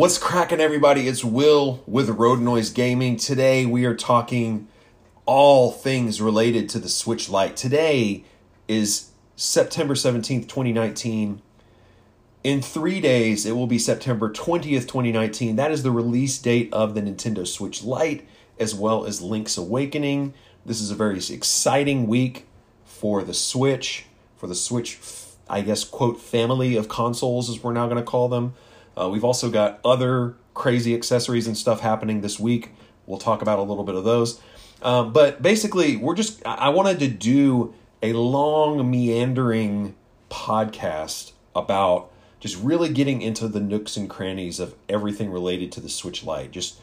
What's cracking, everybody? It's Will with Road Noise Gaming. Today we are talking all things related to the Switch Lite. Today is September 17th, 2019. In three days, it will be September 20th, 2019. That is the release date of the Nintendo Switch Lite as well as Link's Awakening. This is a very exciting week for the Switch, for the Switch, I guess, quote, family of consoles, as we're now going to call them. Uh, we've also got other crazy accessories and stuff happening this week. We'll talk about a little bit of those. Um, but basically, we're just, I wanted to do a long, meandering podcast about just really getting into the nooks and crannies of everything related to the Switch Lite. Just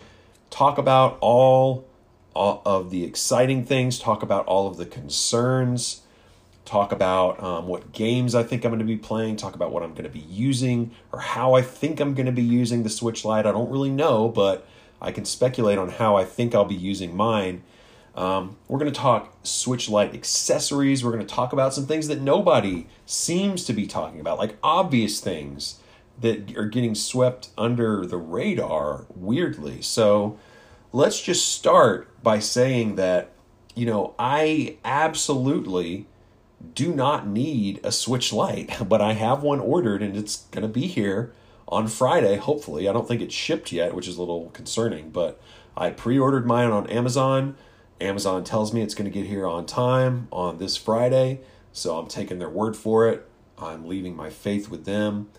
talk about all, all of the exciting things, talk about all of the concerns, talk about um, what games I think I'm going to be playing, talk about what I'm going to be using, or how I think I'm going to be using the Switch Lite. I don't really know, but I can speculate on how I think I'll be using mine. Um, we're going to talk Switch Lite accessories. We're going to talk about some things that nobody seems to be talking about, like obvious things that are getting swept under the radar weirdly. So let's just start by saying that, you know, I absolutely do not need a Switch Lite, but I have one ordered and it's going to be here on Friday, hopefully. I don't think it's shipped yet, which is a little concerning, but I pre ordered mine on Amazon. Amazon tells me it's going to get here on time on this Friday, so I'm taking their word for it. I'm leaving my faith with them.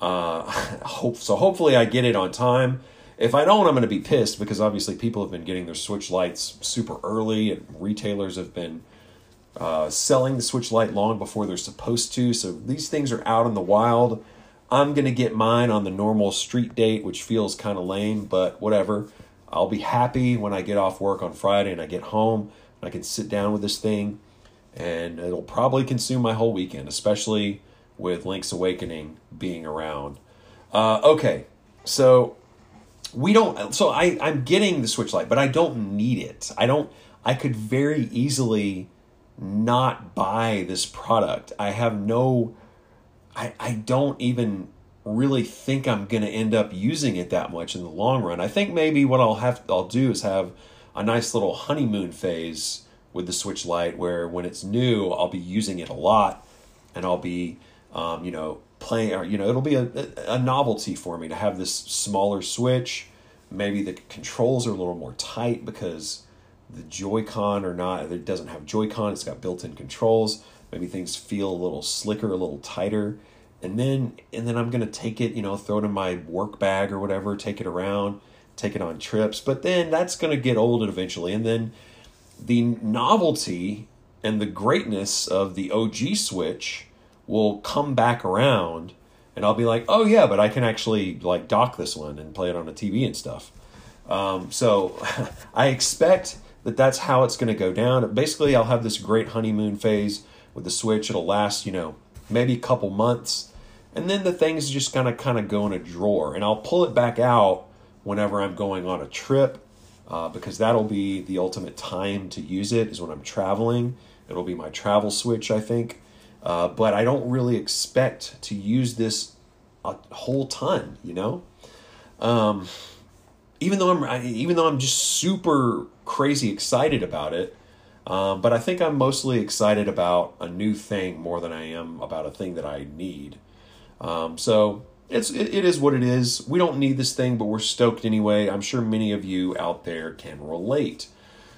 Uh, hope so. Hopefully, I get it on time. If I don't, I'm going to be pissed because obviously people have been getting their Switch Lites super early, and retailers have been uh, selling the Switch Lite long before they're supposed to. So these things are out in the wild. I'm going to get mine on the normal street date, which feels kind of lame, but whatever. I'll be happy when I get off work on Friday and I get home and I can sit down with this thing. And it'll probably consume my whole weekend, especially with Link's Awakening being around. Uh, okay, so we don't. So I I'm getting the Switch Lite, but I don't need it. I don't. I could very easily not buy this product. I have no I I don't even really think I'm going to end up using it that much in the long run. I think maybe what I'll have I'll do is have a nice little honeymoon phase with the Switch Lite where when it's new, I'll be using it a lot and I'll be um, you know, playing or you know, it'll be a, a novelty for me to have this smaller Switch. Maybe the controls are a little more tight because the Joy-Con or not. It doesn't have Joy-Con. It's got built-in controls. Maybe things feel a little slicker, a little tighter. And then and then I'm gonna take it, you know, throw it in my work bag or whatever, take it around, take it on trips. But then that's gonna get old eventually. And then the novelty and the greatness of the OG Switch will come back around and I'll be like, oh yeah, but I can actually like dock this one and play it on a TV and stuff. Um, so I expect that that's how it's going to go down. Basically, I'll have this great honeymoon phase with the Switch. It'll last, you know, maybe a couple months, and then the thing's just going to kind of go in a drawer, and I'll pull it back out whenever I'm going on a trip. Uh, because that'll be the ultimate time to use it is when I'm traveling. It'll be my travel switch, I think. Uh, but I don't really expect to use this a whole ton, you know. Um, even though I'm even though I'm just super crazy excited about it. Um, but I think I'm mostly excited about a new thing more than I am about a thing that I need. Um, so it's it, it is what it is. We don't need this thing, but we're stoked anyway. I'm sure many of you out there can relate.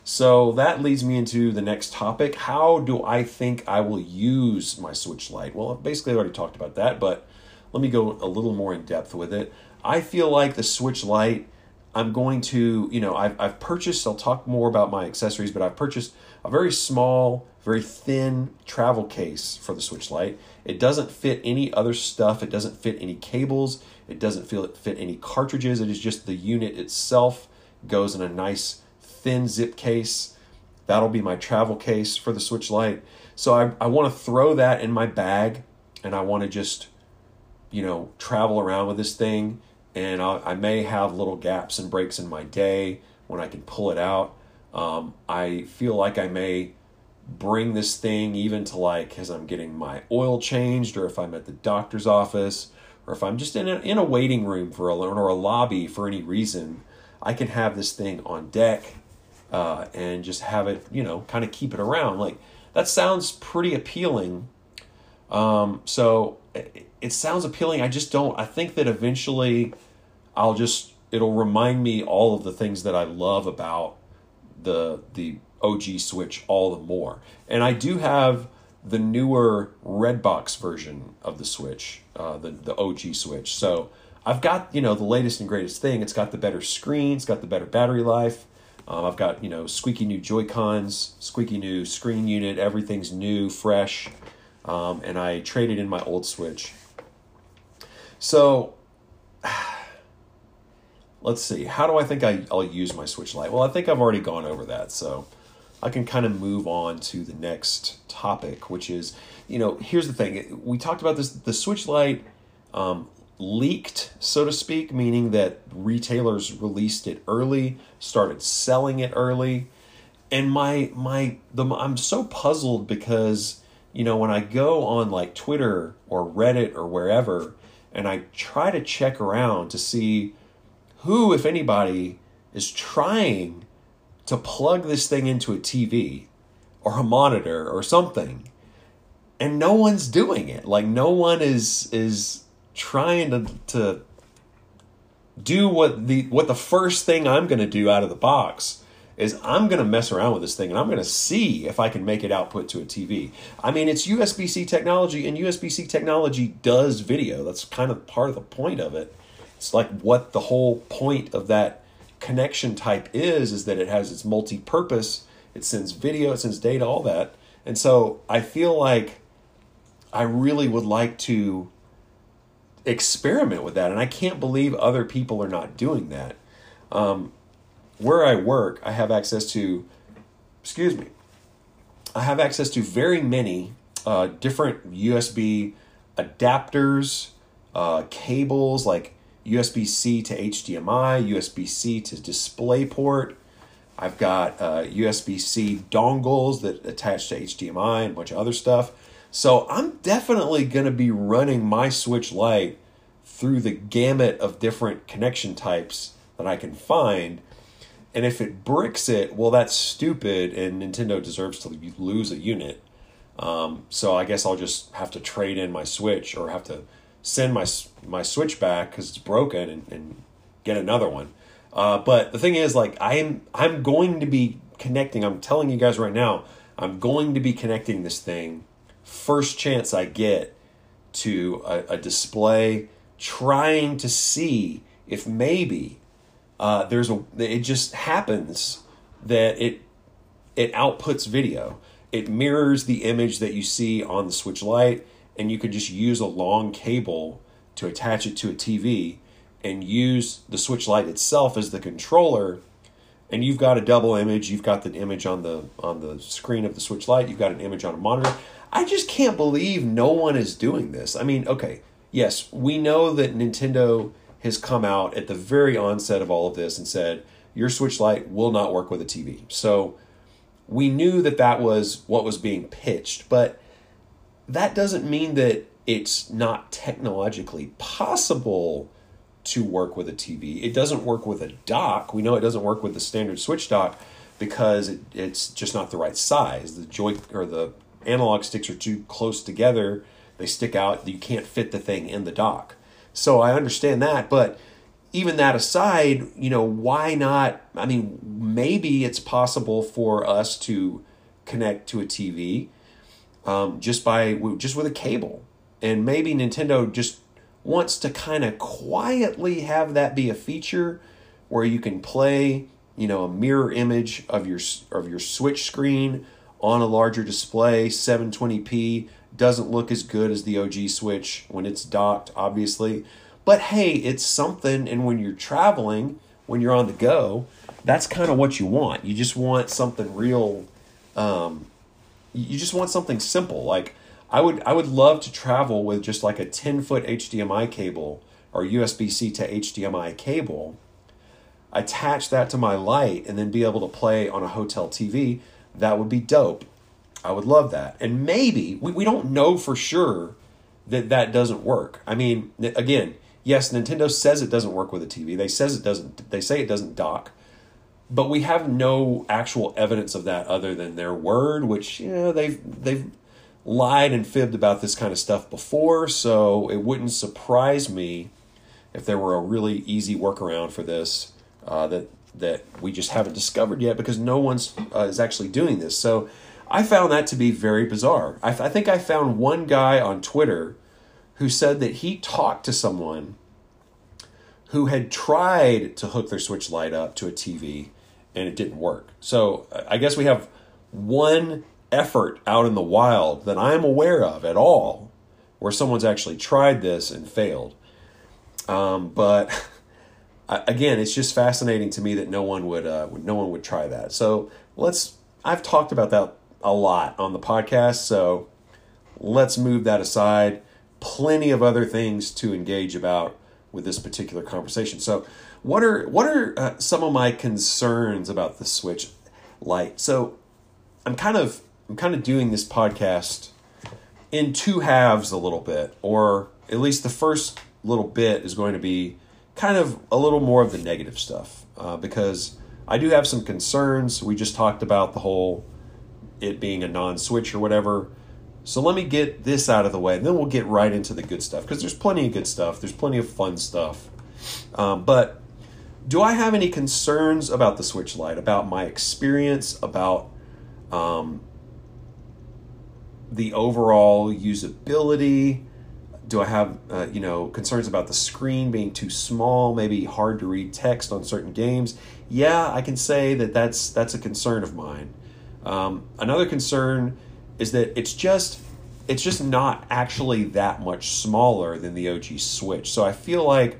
So that leads me into the next topic. How do I think I will use my Switch Lite? Well, basically, I already talked about that, but let me go a little more in depth with it. I feel like the Switch Lite I'm going to, you know, I've, I've purchased, I'll talk more about my accessories, but I've purchased a very small, very thin travel case for the Switch Lite. It doesn't fit any other stuff, it doesn't fit any cables, it doesn't feel, fit any cartridges. It is just the unit itself goes in a nice thin zip case. That'll be my travel case for the Switch Lite. So I, I want to throw that in my bag and I want to just, you know, travel around with this thing and I, I, may have little gaps and breaks in my day when I can pull it out. Um, I feel like I may bring this thing even to like as I'm getting my oil changed or if I'm at the doctor's office or if I'm just in a, in a waiting room for a or a lobby for any reason, I can have this thing on deck uh, and just have it, you know, kind of keep it around. Like that sounds pretty appealing. Um, so it, it sounds appealing. I just don't. I think that eventually, I'll just it'll remind me all of the things that I love about the the OG Switch all the more. And I do have the newer Redbox version of the Switch, uh, the the OG Switch. So I've got you know the latest and greatest thing. It's got the better screen. It's got the better battery life. Um, I've got you know squeaky new Joy Cons, squeaky new screen unit. Everything's new, fresh, um, and I traded in my old Switch. So let's see. How do I think I, I'll use my Switch Lite? Well, I think I've already gone over that, so I can kind of move on to the next topic, which is you know here's the thing. We talked about this. The Switch Lite um, leaked, so to speak, meaning that retailers released it early, started selling it early. And my my the I'm so puzzled because you know when I go on like Twitter or Reddit or wherever and I try to check around to see who if anybody is trying to plug this thing into a TV or a monitor or something and no one's doing it like no one is is trying to to do what the what the first thing I'm going to do out of the box is I'm going to mess around with this thing and I'm going to see if I can make it output to a TV. I mean, it's USB-C technology and USB-C technology does video. That's kind of part of the point of it. It's like what the whole point of that connection type is is that it has its multi-purpose. It sends video, it sends data, all that. And so I feel like I really would like to experiment with that. And I can't believe other people are not doing that. Um, where I work, I have access to, excuse me, I have access to very many uh, different USB adapters, uh, cables like USB C to HDMI, USB C to DisplayPort. I've got uh, USB C dongles that attach to HDMI and a bunch of other stuff. So I'm definitely going to be running my Switch Lite through the gamut of different connection types that I can find. And if it bricks it, well, that's stupid, and Nintendo deserves to lose a unit. Um, so I guess I'll just have to trade in my Switch or have to send my my Switch back because it's broken and, and, get another one. Uh, but the thing is, like, I'm I'm going to be connecting. I'm telling you guys right now, I'm going to be connecting this thing first chance I get to a, a display, trying to see if maybe uh, there's a. It just happens that it it outputs video. It mirrors the image that you see on the Switch Lite, and you could just use a long cable to attach it to a TV and use the Switch Lite itself as the controller and you've got a double image you've got the image on the on the screen of the Switch Lite you've got an image on a monitor I just can't believe no one is doing this. I mean, okay, yes, we know that Nintendo has come out at the very onset of all of this and said your Switch Lite will not work with a TV. So we knew that that was what was being pitched, but that doesn't mean that it's not technologically possible to work with a TV. It doesn't work with a dock. We know it doesn't work with the standard Switch dock because it, it's just not the right size. The joy or the analog sticks are too close together, they stick out, you can't fit the thing in the dock. So I understand that, but even that aside, you know, why not? I mean, maybe it's possible for us to connect to a TV um, just by just with a cable, and maybe Nintendo just wants to kind of quietly have that be a feature where you can play, you know, a mirror image of your of your Switch screen on a larger display. 720p doesn't look as good as the OG Switch when it's docked, obviously. But hey, it's something. And when you're traveling, when you're on the go, that's kind of what you want. You just want something real. Um, you just want something simple. Like I would, I would love to travel with just like a 10 foot HDMI cable or USB C to HDMI cable. Attach that to my light and then be able to play on a hotel TV that would be dope. I would love that. And maybe, we, we don't know for sure that that doesn't work. I mean, again, yes, Nintendo says it doesn't work with a TV. They says it doesn't. They say it doesn't dock, but we have no actual evidence of that other than their word, which you know they've they've lied and fibbed about this kind of stuff before. So it wouldn't surprise me if there were a really easy workaround for this uh, that that we just haven't discovered yet because no one's uh, is actually doing this. So I found that to be very bizarre. I, I think I found one guy on Twitter who said that he talked to someone who had tried to hook their Switch Lite up to a TV and it didn't work. So I guess we have one effort out in the wild that I'm aware of at all where someone's actually tried this and failed. Um, but again, it's just fascinating to me that no one would uh, no one would try that. So let's. I've talked about that a lot on the podcast, so let's move that aside. Plenty of other things to engage about with this particular conversation. So, what are what are uh, some of my concerns about the Switch Lite? So, I'm kind of I'm kind of doing this podcast in two halves a little bit, or at least the first little bit is going to be kind of a little more of the negative stuff uh, because I do have some concerns. We just talked about the whole it being a non-switch or whatever. So let me get this out of the way, and then we'll get right into the good stuff because there's plenty of good stuff. There's plenty of fun stuff. Um, but do I have any concerns about the Switch Lite, about my experience, about um, the overall usability? Do I have uh, you know concerns about the screen being too small, maybe hard to read text on certain games? Yeah, I can say that that's that's a concern of mine. Um, another concern is that it's just it's just not actually that much smaller than the OG Switch. So I feel like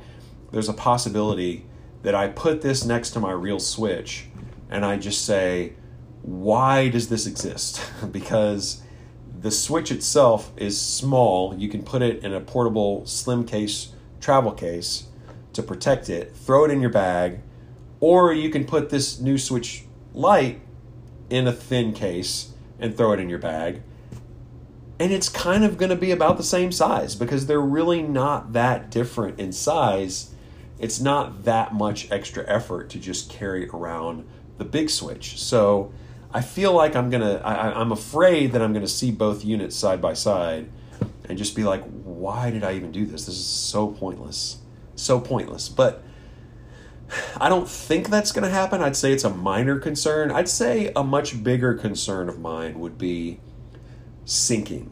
there's a possibility that I put this next to my real Switch and I just say, why does this exist? because the Switch itself is small. You can put it in a portable slim case, travel case to protect it, throw it in your bag, or you can put this new Switch Lite in a thin case and throw it in your bag. And it's kind of going to be about the same size because they're really not that different in size. It's not that much extra effort to just carry around the big switch. So I feel like I'm going to, I'm afraid that I'm to see both units side by side and just be like, why did I even do this? This is so pointless. So pointless. But I don't think that's to happen. I'd say it's a minor concern. I'd say a much bigger concern of mine would be syncing.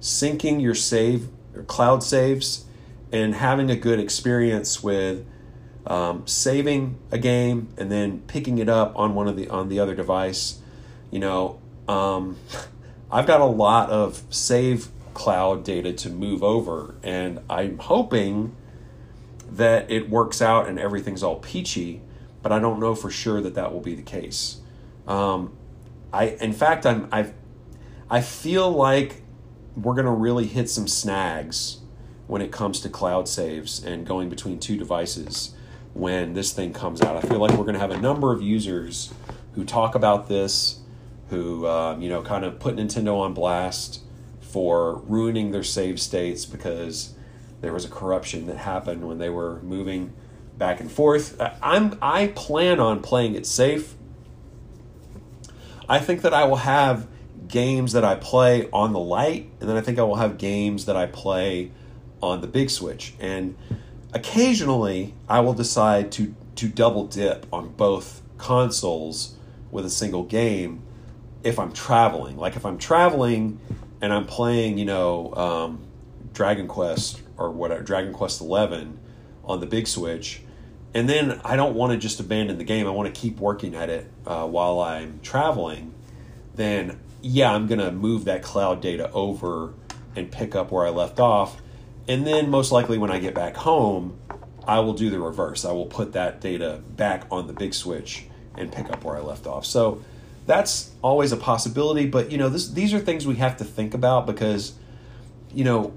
Syncing your save, your cloud saves, and having a good experience with um, saving a game and then picking it up on one of the on the other device. You know, um, I've got a lot of save cloud data to move over, and I'm hoping that it works out and everything's all peachy, but I don't know for sure that that will be the case. Um, I, in fact, I'm, I've, I feel like we're to really hit some snags when it comes to cloud saves and going between two devices when this thing comes out. I feel like we're going to have a number of users who talk about this, who, um, you know, kind of put Nintendo on blast for ruining their save states because there was a corruption that happened when they were moving back and forth. I'm I plan on playing it safe. I think that I will have games that I play on the light, and then I think I will have games that I play on the big switch. And occasionally, I will decide to to double dip on both consoles with a single game if I'm traveling. Like if I'm traveling and I'm playing, you know, um, Dragon Quest or whatever Dragon Quest Eleven on the big Switch, and then I don't want to just abandon the game. I want to keep working at it uh, while I'm traveling. Then yeah, I'm gonna move that cloud data over and pick up where I left off, and then most likely when I get back home, I will do the reverse. I will put that data back on the big Switch and pick up where I left off. So that's always a possibility, but you know, this, these are things we have to think about because you know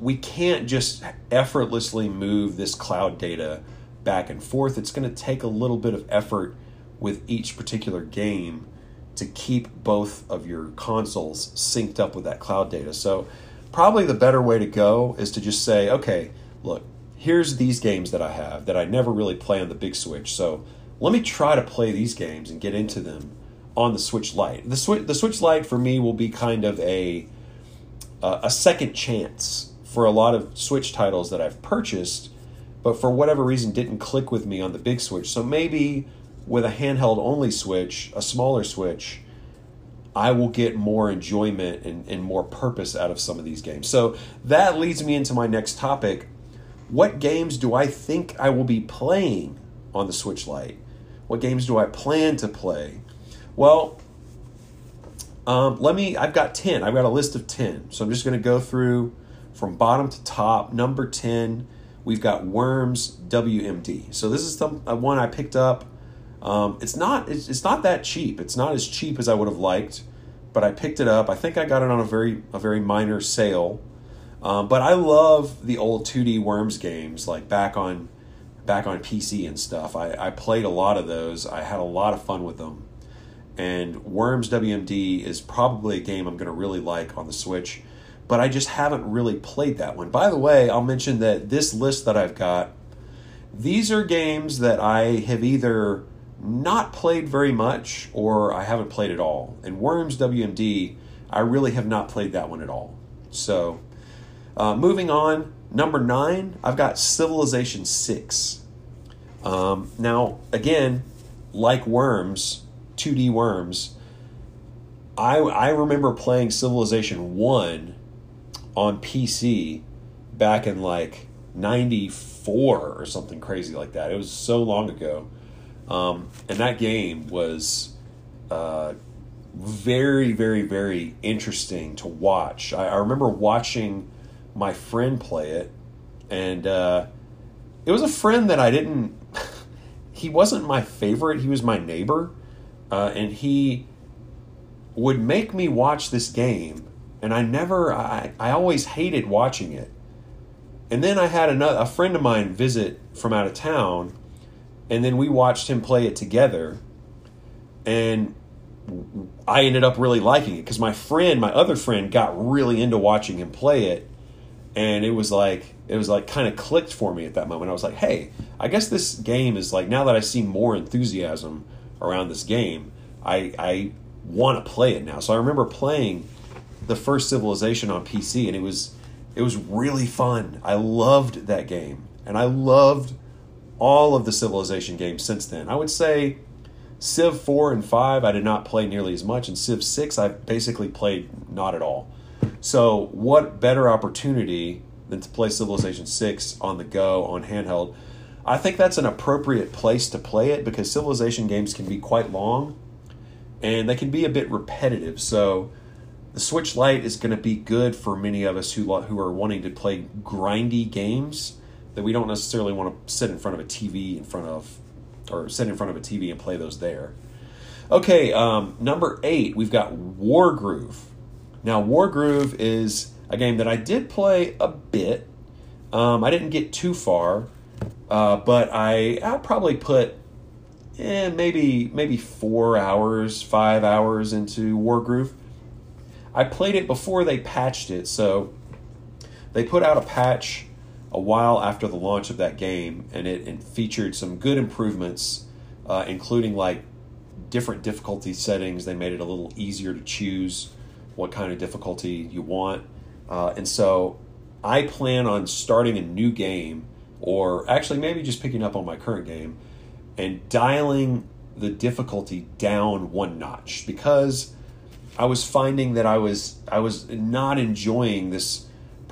we can't just effortlessly move this cloud data back and forth. It's going to take a little bit of effort with each particular game to keep both of your consoles synced up with that cloud data. So probably the better way to go is to just say, okay, look, here's these games that I have that I never really play on the big Switch. So let me try to play these games and get into them on the Switch Lite. The Switch the Switch Lite for me will be kind of a uh, a second chance for a lot of Switch titles that I've purchased, but for whatever reason didn't click with me on the big Switch. So maybe with a handheld only Switch, a smaller Switch, I will get more enjoyment and, and more purpose out of some of these games. So that leads me into my next topic. What games do I think I will be playing on the Switch Lite? What games do I plan to play? Well, um, let me. I've got ten. I've got a list of ten. So I'm just going to go through from bottom to top. Number ten, we've got Worms WMD. So this is uh, one I picked up. Um, it's not. It's, it's not that cheap. It's not as cheap as I would have liked, but I picked it up. I think I got it on a very a very minor sale. Um, but I love the old 2D Worms games, like back on back on PC and stuff. I, I played a lot of those. I had a lot of fun with them. And Worms WMD is probably a game I'm going to really like on the Switch, but I just haven't really played that one. By the way, I'll mention that this list that I've got, these are games that I have either not played very much or I haven't played at all. And Worms WMD, I really have not played that one at all. So, uh, moving on, number nine, I've got Civilization 6. Um, now, again, like Worms, 2D Worms, I I remember playing Civilization 1 on PC back in like 94 or something crazy like that. It was so long ago. Um, and that game was uh, very, very, very interesting to watch. I, I, remember watching my friend play it, and uh, it was a friend that I didn't. he wasn't my favorite. He was my neighbor, uh, and he would make me watch this game, and I never, I, I always hated watching it. And then I had another, a friend of mine visit from out of town, and then we watched him play it together, and I ended up really liking it because my friend, my other friend, got really into watching him play it, and it was like it was like kind of clicked for me at that moment. I was like, hey, I guess this game is like now that I see more enthusiasm around this game, I I want to play it now. So I remember playing the first Civilization on PC, and it was it was really fun. I loved that game, and I loved all of the Civilization games since then. I would say Civ four and five I did not play nearly as much, and Civ six I basically played not at all. So what better opportunity than to play Civilization six on the go on handheld? I think that's an appropriate place to play it because Civilization games can be quite long and they can be a bit repetitive. So the Switch Lite is going to be good for many of us who who are wanting to play grindy games that we don't necessarily want to sit in front of a TV in front of or sit in front of a TV and play those there. Okay, um, number eight, we've got Wargroove. Now, Wargroove is a game that I did play a bit. Um, I didn't get too far, uh, but I I probably put eh, maybe maybe four hours, five hours into Wargroove. I played it before they patched it, so they put out a patch a while after the launch of that game, and it, it featured some good improvements, uh, including like different difficulty settings. They made it a little easier to choose what kind of difficulty you want, uh, and so I plan on starting a new game or actually maybe just picking up on my current game and dialing the difficulty down one notch because I was finding that I was I was not enjoying this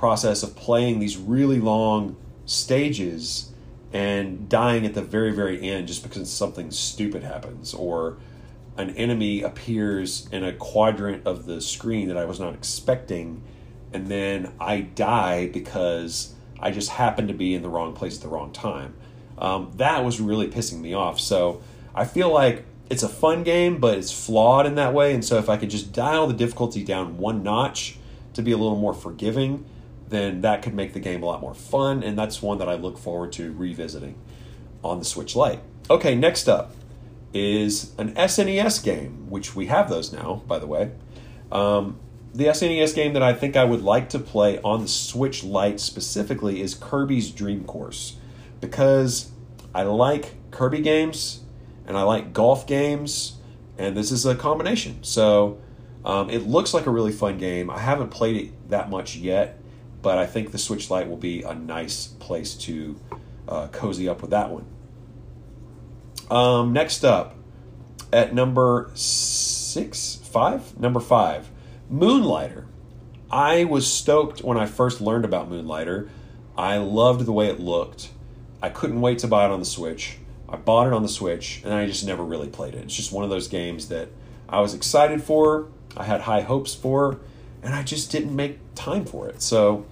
process of playing these really long stages and dying at the very very end just because something stupid happens or an enemy appears in a quadrant of the screen that I was not expecting and then I die because I just happened to be in the wrong place at the wrong time. Um, that was really pissing me off. So I feel like it's a fun game, but it's flawed in that way. And so if I could just dial the difficulty down one notch to be a little more forgiving, then that could make the game a lot more fun. And that's one that I look forward to revisiting on the Switch Lite. Okay, next up is an SNES game, which we have those now, by the way. Um, the SNES game that I think I would like to play on the Switch Lite specifically is Kirby's Dream Course because I like Kirby games and I like golf games, and this is a combination. So um, it looks like a really fun game. I haven't played it that much yet, but I think the Switch Lite will be a nice place to uh, cozy up with that one. Um, next up, at number six, five, number five, Moonlighter. I was stoked when I first learned about Moonlighter. I loved the way it looked. I couldn't wait to buy it on the Switch. I bought it on the Switch, and I just never really played it. It's just one of those games that I was excited for, I had high hopes for, and I just didn't make time for it. So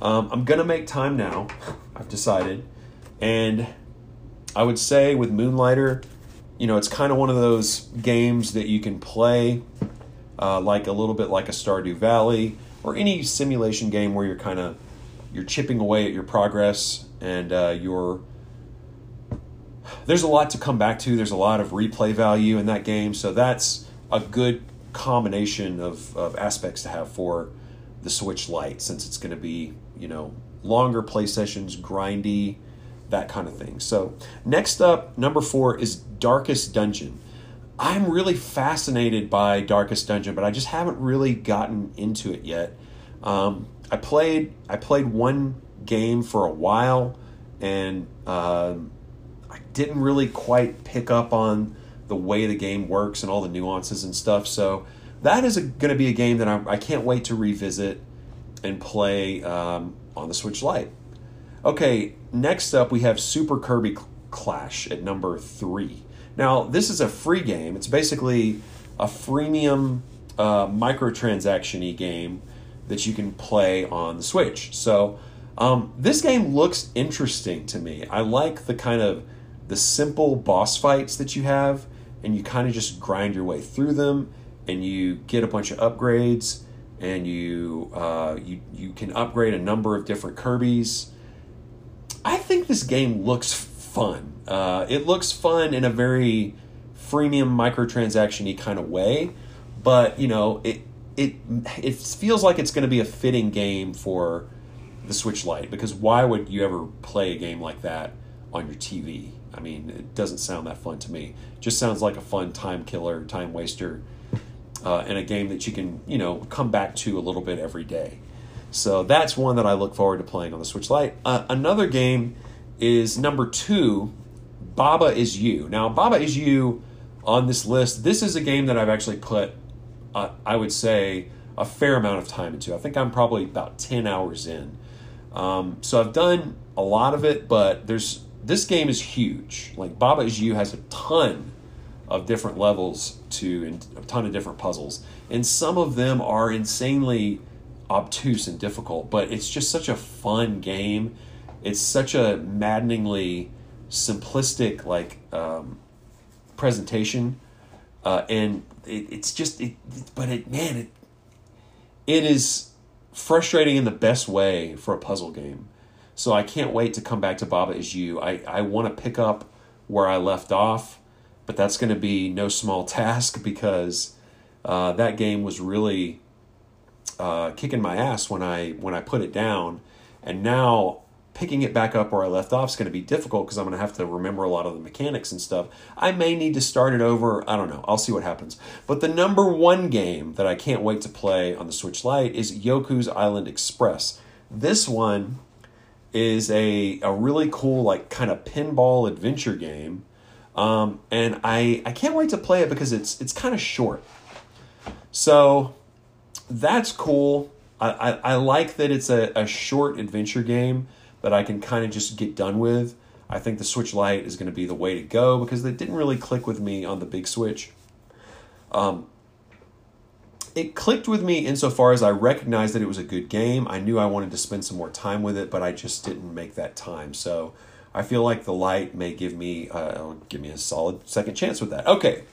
um, I'm gonna make time now. I've decided, and I would say with Moonlighter, you know, it's kind of one of those games that you can play uh, like a little bit like a Stardew Valley or any simulation game where you're kind of you're chipping away at your progress and uh, you're there's a lot to come back to. There's a lot of replay value in that game, so that's a good combination of, of aspects to have for the Switch Lite, since it's going to be you know longer play sessions, grindy, that kind of thing. So next up, number four is Darkest Dungeon. I'm really fascinated by Darkest Dungeon, but I just haven't really gotten into it yet. Um, I played I played one game for a while, and uh, I didn't really quite pick up on the way the game works and all the nuances and stuff. So that is going to be a game that I'm, I can not wait to revisit and play um, on the Switch Lite. Okay, next up we have Super Kirby Clash at number three. Now, this is a free game. It's basically a freemium uh, microtransaction game that you can play on the Switch. So, um, this game looks interesting to me. I like the kind of the simple boss fights that you have, and you kind of just grind your way through them, and you get a bunch of upgrades, and you uh, you you can upgrade a number of different Kirby's. I think this game looks fun. Uh, it looks fun in a very freemium microtransaction kind of way, but you know it it it feels like it's going to be a fitting game for the Switch Lite because why would you ever play a game like that on your TV? I mean, it doesn't sound that fun to me. Just sounds like a fun time killer, time waster, uh, and a game that you can you know come back to a little bit every day. So that's one that I look forward to playing on the Switch Lite. Uh, another game is number two, Baba is You. Now, Baba is You on this list, this is a game that I've actually put, uh, I would say, a fair amount of time into. I think I'm probably about 10 hours in. Um, so I've done a lot of it, but there's this game is huge. Like Baba is You has a ton of different levels to and a ton of different puzzles, and some of them are insanely obtuse and difficult. But it's just such a fun game it's such a maddeningly simplistic like um, presentation, uh, and it, it's just it, but it man it it is frustrating in the best way for a puzzle game. So I can't wait to come back to Baba is You. I, I want to pick up where I left off, but that's going to be no small task because uh, that game was really uh, kicking my ass when I when I put it down, and now picking it back up where I left off is going to be difficult because I'm going to have to remember a lot of the mechanics and stuff. I may need to start it over. I don't know. I'll see what happens. But the number one game that I can't wait to play on the Switch Lite is Yoku's Island Express. This one is a, a really cool, like, kind of pinball adventure game. Um, and I, I can't wait to play it because it's it's kind of short. So that's cool. I, I, I like that it's a, a short adventure game that I can kind of just get done with. I think the Switch Lite is going to be the way to go because it didn't really click with me on the big Switch. Um, it clicked with me insofar as I recognized that it was a good game. I knew I wanted to spend some more time with it, but I just didn't make that time. So I feel like the light may give me uh, give me a solid second chance with that. Okay,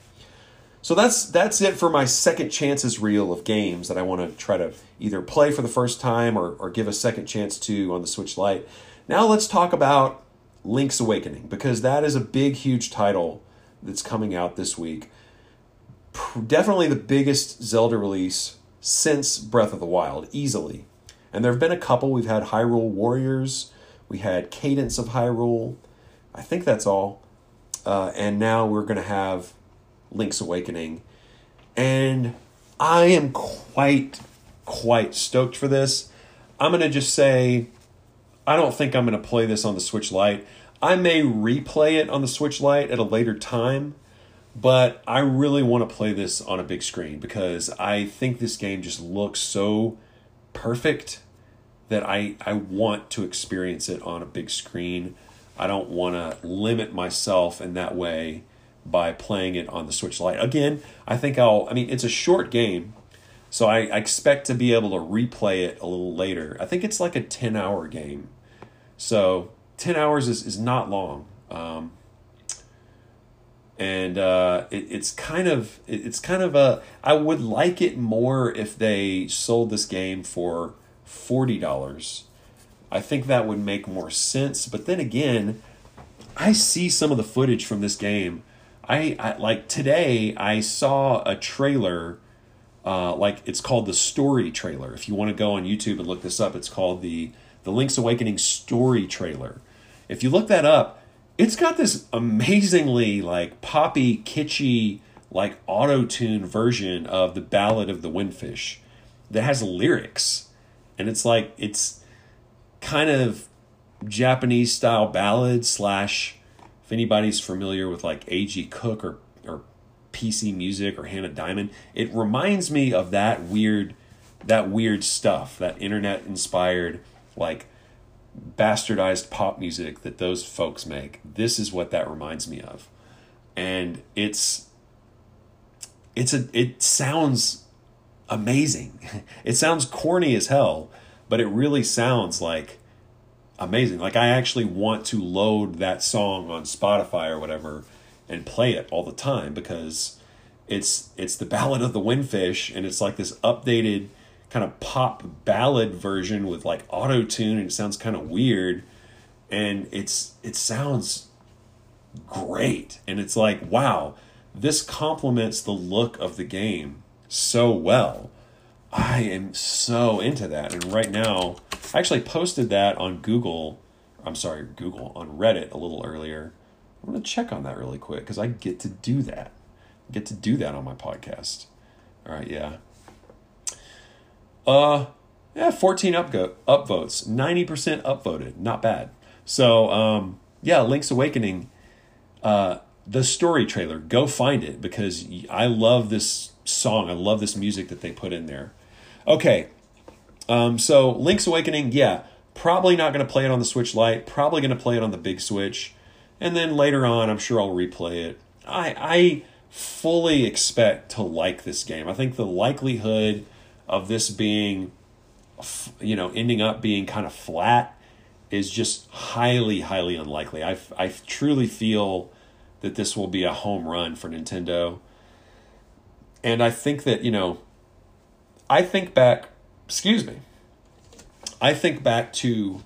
so that's that's it for my second chances reel of games that I want to try to either play for the first time or, or give a second chance to on the Switch Lite. Now let's talk about Link's Awakening because that is a big, huge title that's coming out this week. Definitely the biggest Zelda release since Breath of the Wild, easily. And there have been a couple. We've had Hyrule Warriors, we had Cadence of Hyrule. I think that's all. Uh, and now we're going to have Link's Awakening. And I am quite, quite stoked for this. I'm going to just say, I don't think I'm going to play this on the Switch Lite. I may replay it on the Switch Lite at a later time, but I really want to play this on a big screen because I think this game just looks so perfect that I, I want to experience it on a big screen. I don't want to limit myself in that way by playing it on the Switch Lite. Again, I think I'll, I mean, it's a short game, so I, I expect to be able to replay it a little later. I think it's like a 10 hour game. So 10 hours is, is not long. Um, and uh, it, it's kind of it's kind of a I would like it more if they sold this game for forty dollars. I think that would make more sense. But then again, I see some of the footage from this game. I, I like today I saw a trailer. Uh, like it's called the story trailer. If you want to go on YouTube and look this up, it's called the the Link's Awakening story trailer if you look that up, it's got this amazingly like poppy, kitschy, like auto tune version of the Ballad of the Windfish that has lyrics. And it's like, it's kind of Japanese style ballad slash, if anybody's familiar with like A.G. Cook or, or PC music or Hannah Diamond, it reminds me of that weird, that weird stuff, that internet inspired, like bastardized pop music that those folks make. This is what that reminds me of. And it's it's a it sounds amazing. It sounds corny as hell, but it really sounds like amazing. Like I actually want to load that song on Spotify or whatever and play it all the time because it's it's the ballad of the windfish and it's like this updated kind of pop ballad version with like auto tune and it sounds kind of weird. And it's it sounds great. And it's like wow this complements the look of the game so well. I am so into that. And right now i actually posted that on google i'm sorry google on reddit a little earlier. I'm going to check on that really quick because i get to do that. I get to do that on my podcast. All right yeah uh, yeah, 14 upgo- upvotes, 90% upvoted. Not bad. So, um, yeah, Link's Awakening, uh, the story trailer, go find it because I love this song. I love this music that they put in there. Okay, um, so Link's Awakening, yeah, probably not going to play it on the Switch Lite, probably going to play it on the big Switch. And then later on, I'm sure I'll replay it. I, I fully expect to like this game. I think the likelihood of this being, you know, ending up being kind of flat is just highly, highly unlikely. I, I truly feel that this will be a home run for Nintendo. And I think that, you know, I think back, excuse me, I think back to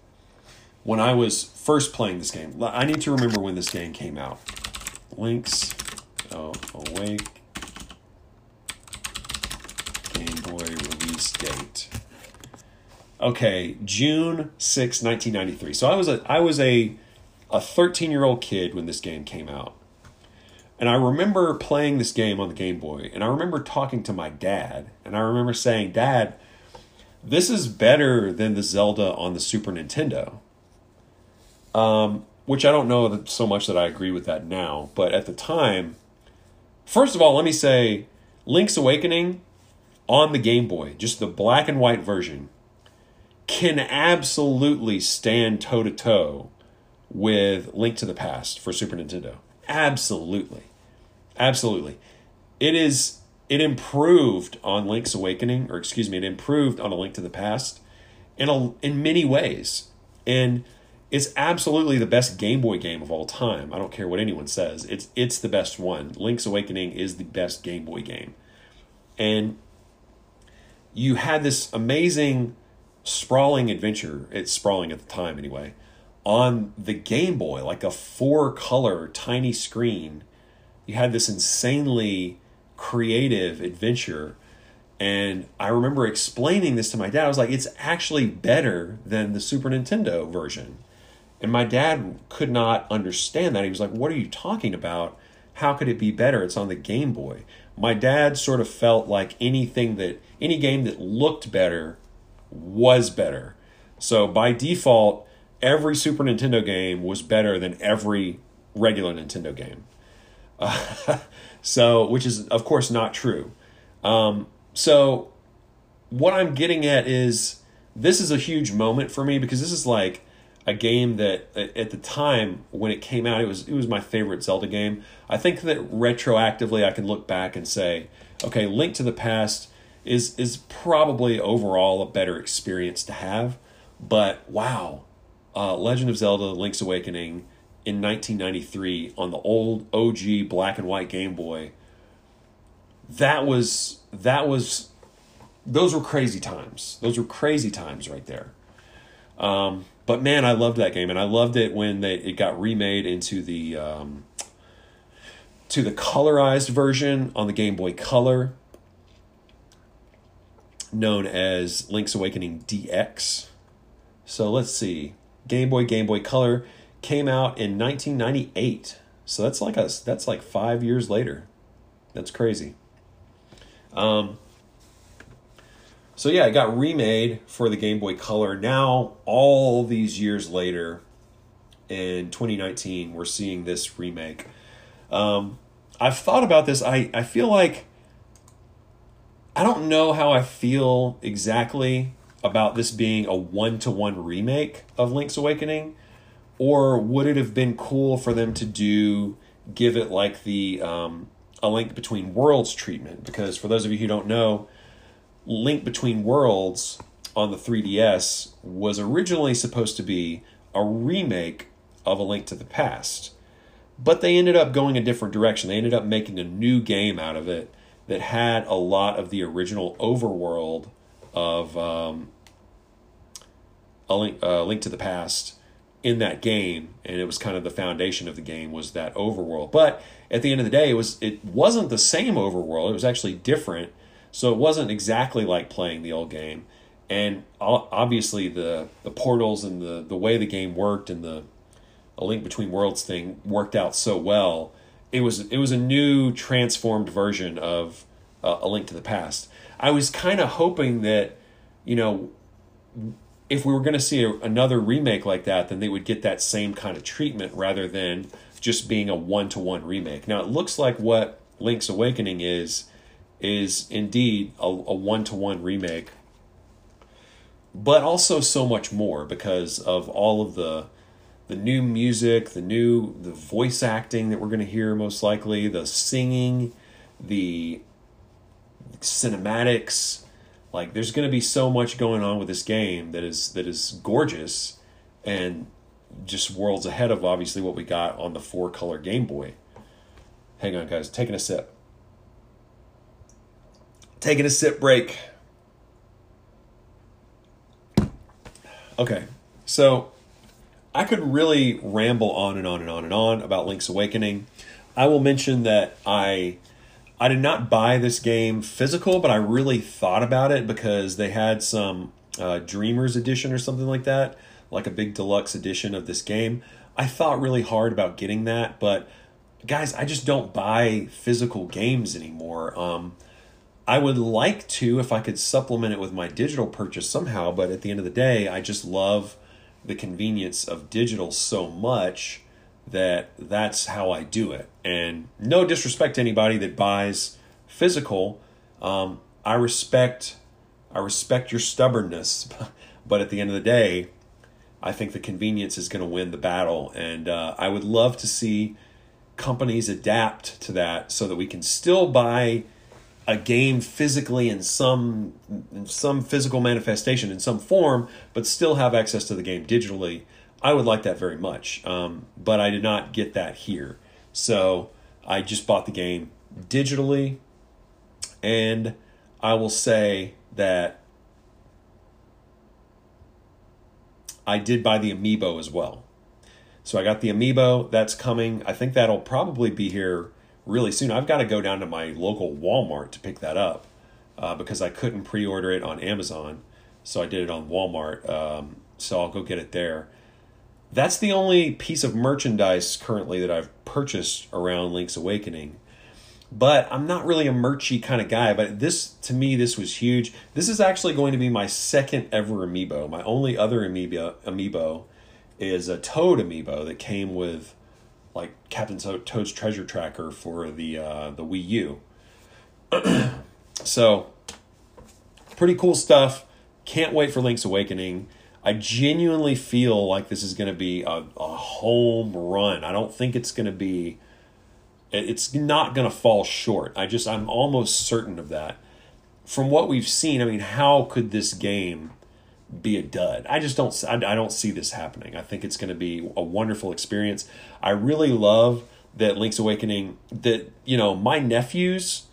when I was first playing this game. I need to remember when this game came out. Link's oh, Awake Game Boy date. Okay, June 6, 1993. So I was a I was a a 13-year-old kid when this game came out. And I remember playing this game on the Game Boy, and I remember talking to my dad, and I remember saying, "Dad, this is better than the Zelda on the Super Nintendo." Um, which I don't know so much that I agree with that now, but at the time, first of all, let me say Link's Awakening on the Game Boy, just the black and white version, can absolutely stand toe to toe with Link to the Past for Super Nintendo. Absolutely. Absolutely. It is it improved on Link's Awakening, or excuse me, it improved on A Link to the Past in a, in many ways. And it's absolutely the best Game Boy game of all time. I don't care what anyone says. It's it's the best one. Link's Awakening is the best Game Boy game. And you had this amazing sprawling adventure. It's sprawling at the time anyway, on the Game Boy, like a four color tiny screen. You had this insanely creative adventure. And I remember explaining this to my dad. I was like, it's actually better than the Super Nintendo version. And my dad could not understand that. He was like, What are you talking about? How could it be better? It's on the Game Boy. My dad sort of felt like anything that, any game that looked better was better. So by default, every Super Nintendo game was better than every regular Nintendo game. Uh, so, which is, of course, not true. Um, so, what I'm getting at is this is a huge moment for me because this is like a game that at the time when it came out it was it was my favorite Zelda game. I think that retroactively I can look back and say, okay, Link to the Past is is probably overall a better experience to have, but wow, uh, Legend of Zelda: Link's Awakening in 1993 on the old OG black and white Game Boy. That was that was those were crazy times. Those were crazy times right there. Um, but man, I loved that game, and I loved it when they it got remade into the um, to the colorized version on the Game Boy Color, known as Link's Awakening DX. So let's see, Game Boy Game Boy Color came out in 1998. So that's like us. That's like five years later. That's crazy. Um, so yeah, it got remade for the Game Boy Color. Now, all these years later, in 2019, we're seeing this remake. Um, I've thought about this. I, I feel like I don't know how I feel exactly about this being a one to one remake of Link's Awakening, or would it have been cool for them to do give it like the um, a Link Between Worlds treatment? Because for those of you who don't know, Link Between Worlds on the 3DS was originally supposed to be a remake of A Link to the Past. But they ended up going a different direction. They ended up making a new game out of it that had a lot of the original overworld of um, a link, uh, link to the Past in that game, and it was kind of the foundation of the game was that overworld. But at the end of the day, it was it wasn't the same overworld. It was actually different so it wasn't exactly like playing the old game. And obviously the the portals and the the way the game worked and the a link between worlds thing worked out so well. It was it was a new transformed version of uh, a link to the past. I was kind of hoping that you know if we were going to see a, another remake like that, then they would get that same kind of treatment rather than just being a one to one remake. Now it looks like what Link's Awakening is is indeed a one to one remake, but also so much more because of all of the the new music, the new the voice acting that we're going to hear most likely, the singing, the cinematics. Like there's going to be so much going on with this game that is that is gorgeous and just worlds ahead of obviously what we got on the four color Game Boy. Hang on guys, taking a sip taking a sip break. Okay, so I could really ramble on and on and on and on about Link's Awakening. I will mention that I I did not buy this game physical, but I really thought about it because they had some uh, Dreamers edition or something like that, like a big deluxe edition of this game. I thought really hard about getting that, but guys, I just don't buy physical games anymore. Um, I would like to if I could supplement it with my digital purchase somehow, but at the end of the day, I just love the convenience of digital so much that that's how I do it. And no disrespect to anybody that buys physical, um, I respect I respect your stubbornness, but at the end of the day, I think the convenience is going to win the battle, and uh, I would love to see companies adapt to that so that we can still buy a game physically in some in some physical manifestation in some form, but still have access to the game digitally. I would like that very much, um, but I did not get that here. So I just bought the game digitally, and I will say that I did buy the amiibo as well. So I got the amiibo. That's coming. I think that'll probably be here really soon. I've got to go down to my local Walmart to pick that up uh, because I couldn't pre-order it on Amazon, so I did it on Walmart. Um, so I'll go get it there. That's the only piece of merchandise currently that I've purchased around Link's Awakening. But I'm not really a merchy kind of guy. But this, to me, this was huge. This is actually going to be my second ever amiibo. My only other amiibo, amiibo is a Toad amiibo that came with like Captain Toad's Treasure Tracker for the uh, the Wii U. so, pretty cool stuff. Can't wait for Link's Awakening. I genuinely feel like this is going to be a, a home run. I don't think it's going to be. It's not going to fall short. I just I'm almost certain of that. From what we've seen, I mean, how could this game be a dud. I just don't I, I don't see this happening. I think it's going to be a wonderful experience. I really love that Link's Awakening that you know, my nephews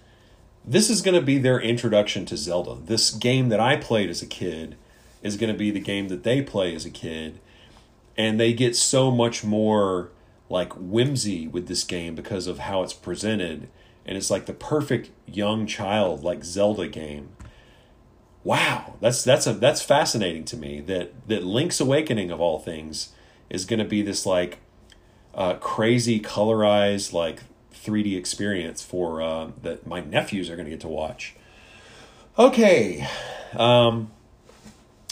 this is going to be their introduction to Zelda. This game that I played as a kid is going to be the game that they play as a kid and they get so much more like whimsy with this game because of how it's presented and it's like the perfect young child like Zelda game wow, that's that's a that's fascinating to me that that Link's Awakening of all things is going to be this like uh, crazy colorized like 3D experience for uh, that my nephews are going to get to watch. Okay. Um,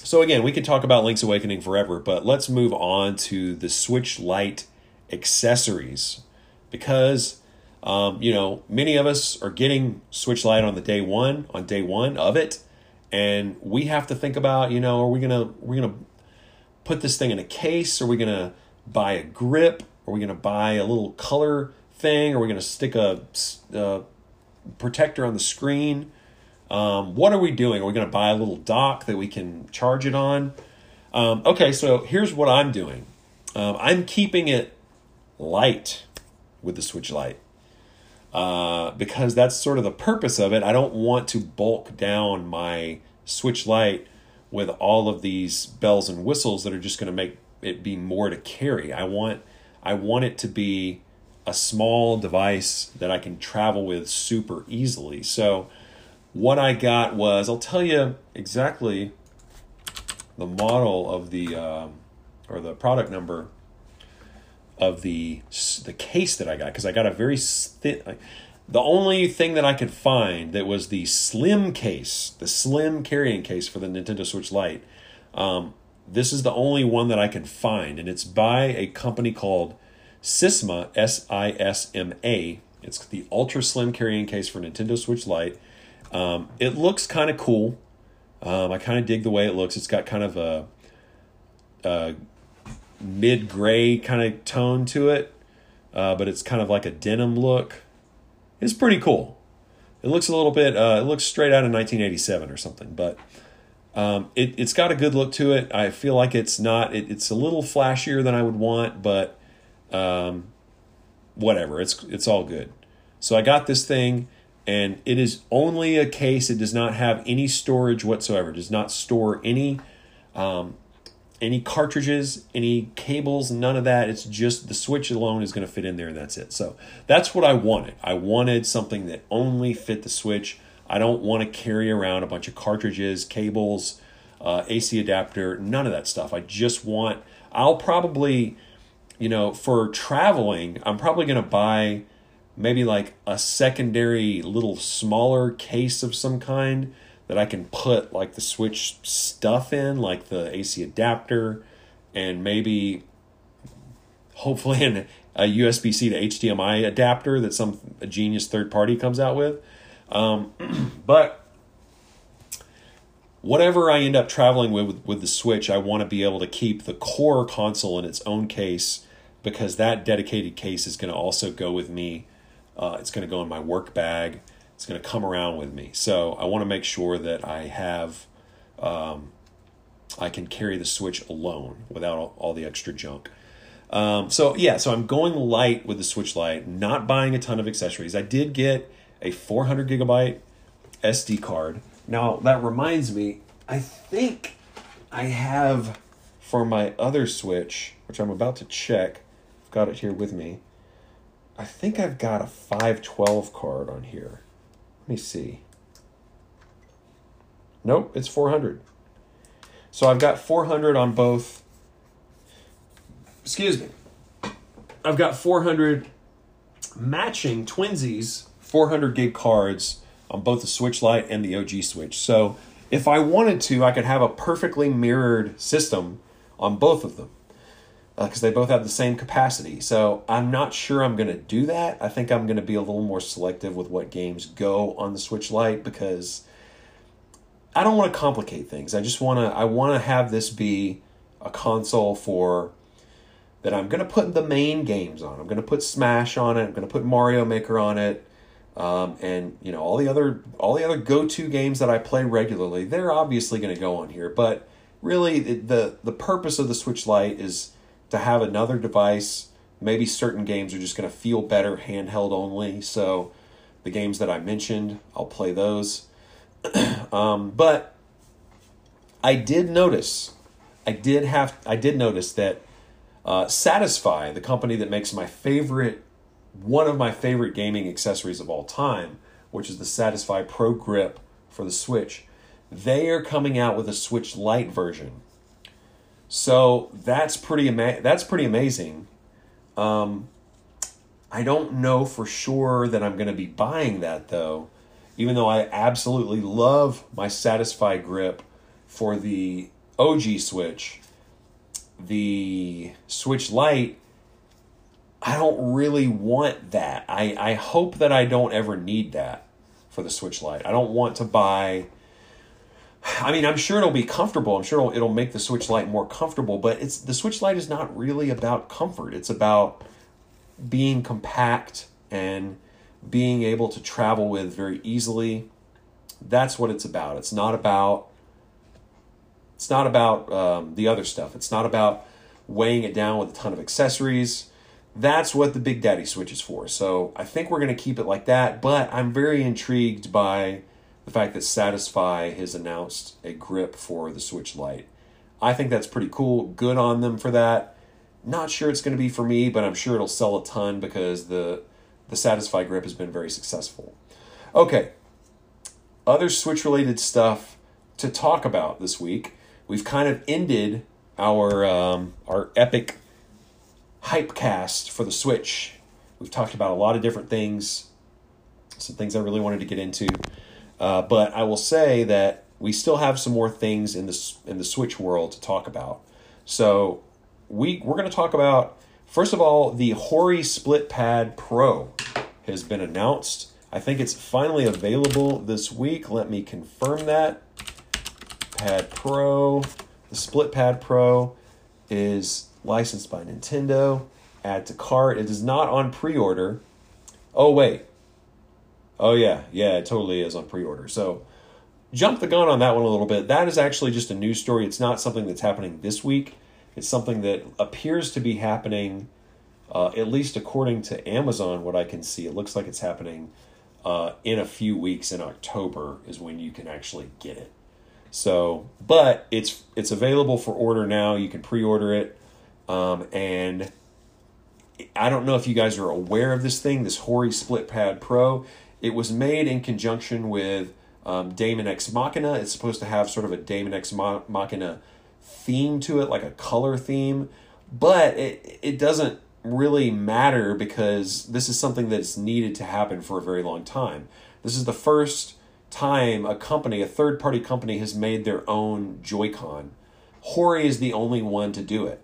so again, we could talk about Link's Awakening forever, but let's move on to the Switch Lite accessories because um, you know many of us are getting Switch Lite on the day one on day one of it and we have to think about you know are we gonna we're gonna put this thing in a case? Are we gonna buy a grip? Are we gonna buy a little color thing? Are we gonna stick a, a protector on the screen? Um, what are we doing? Are we gonna buy a little dock that we can charge it on? Um, okay so here's what i'm doing. Um, i'm keeping it light with the switch Lite uh, because that's sort of the purpose of it. I don't want to bulk down my Switch Lite with all of these bells and whistles that are just going to make it be more to carry. I want I want it to be a small device that I can travel with super easily. So what I got was I'll tell you exactly the model of the um, or the product number of the the case that I got because I got a very thin. The only thing that I could find that was the slim case, the slim carrying case for the Nintendo Switch Lite. Um, this is the only one that I could find, and it's by a company called Sisma, S I S M A. It's the ultra slim carrying case for Nintendo Switch Lite. Um, it looks kind of cool. Um, I kind of dig the way it looks. It's got kind of a, a mid gray kind of tone to it, uh, but it's kind of like a denim look. It's pretty cool. It looks a little bit. Uh, it looks straight out of 1987 or something, but um, it it's got a good look to it. I feel like it's not. It, it's a little flashier than I would want, but um, whatever. It's it's all good. So I got this thing, and it is only a case. It does not have any storage whatsoever. It does not store any um, any cartridges, any cables, none of that. It's just the switch alone is going to fit in there and that's it. So that's what I wanted. I wanted something that only fit the switch. I don't want to carry around a bunch of cartridges, cables, uh, AC adapter, none of that stuff. I just want, I'll probably, you know, for traveling, I'm probably going to buy maybe like a secondary little smaller case of some kind that I can put like the switch stuff in, like the AC adapter, and maybe hopefully an, a USB C to HDMI adapter that some genius third party comes out with. Um, but whatever I end up traveling with, with the Switch, I want to be able to keep the core console in its own case because that dedicated case is going to also go with me. Uh, it's going to go in my work bag it's going to come around with me. So I want to make sure that I have, um, I can carry the Switch alone without all, all the extra junk. Um, so yeah, so I'm going light with the Switch Lite, not buying a ton of accessories. I did get a 400 gigabyte SD card. Now that reminds me, I think I have for my other Switch, which I'm about to check. I've got it here with me. I think I've got a 512 card on here. Let me see. Nope, it's 400. So I've got 400 on both. Excuse me. I've got 400 matching twinsies 400 gig cards on both the Switch Lite and the OG Switch. So if I wanted to, I could have a perfectly mirrored system on both of them because uh, they both have the same capacity. So I'm not sure I'm going to do that. I think I'm going to be a little more selective with what games go on the Switch Lite because I don't want to complicate things. I just want to I want to have this be a console for that I'm going to put the main games on. I'm going to put Smash on it. I'm going to put Mario Maker on it. Um, and you know all the other all the other go-to games that I play regularly, they're obviously going to go on here. But really, the the purpose of the Switch Lite is to have another device. Maybe certain games are just going to feel better handheld only. So the games that I mentioned, I'll play those. um, but I did notice, I did have, I did notice that uh, Satisfye, the company that makes my favorite, one of my favorite gaming accessories of all time, which is the Satisfye Pro Grip for the Switch, they are coming out with a Switch Lite version. So that's pretty ama- that's pretty amazing. Um, I don't know for sure that I'm going to be buying that though, even though I absolutely love my Satisfye grip for the OG Switch the Switch Lite, I don't really want that. I, I hope that I don't ever need that for the Switch Lite. I don't want to buy. I mean, I'm sure it'll be comfortable. I'm sure it'll, it'll make the Switch Lite more comfortable, but it's the Switch Lite is not really about comfort. It's about being compact and being able to travel with very easily. That's what it's about. It's not about it's not about um, the other stuff. It's not about weighing it down with a ton of accessories. That's what the Big Daddy Switch is for. So I think we're going to keep it like that. But I'm very intrigued by the fact that Satisfye has announced a grip for the Switch Lite. I think that's pretty cool. Good on them for that. Not sure it's going to be for me, but I'm sure it'll sell a ton because the the Satisfye grip has been very successful. Okay, other Switch related stuff to talk about this week we've kind of ended our um, our epic hype cast for the Switch. We've talked about a lot of different things, some things I really wanted to get into, uh, but I will say that we still have some more things in the in the Switch world to talk about. So we we're going to talk about first of all the Hori Split Pad Pro has been announced. I think it's finally available this week. Let me confirm that. Pad Pro. The Split Pad Pro is licensed by Nintendo. Add to cart. It is not on pre order. Oh, wait. Oh, yeah. Yeah, it totally is on pre order. So jump the gun on that one a little bit. That is actually just a news story. It's not something that's happening this week. It's something that appears to be happening, uh, at least according to Amazon, what I can see. It looks like it's happening uh, in a few weeks in October, is when you can actually get it. So, but it's it's available for order now. You can pre-order it, um, and I don't know if you guys are aware of this thing, this Hori Split Pad Pro. It was made in conjunction with um, Daemon X Machina. It's supposed to have sort of a Daemon X Machina theme to it, like a color theme, but it it doesn't really matter because this is something that's needed to happen for a very long time. This is the first time a company, a third party company, has made their own Joy-Con. Hori is the only one to do it.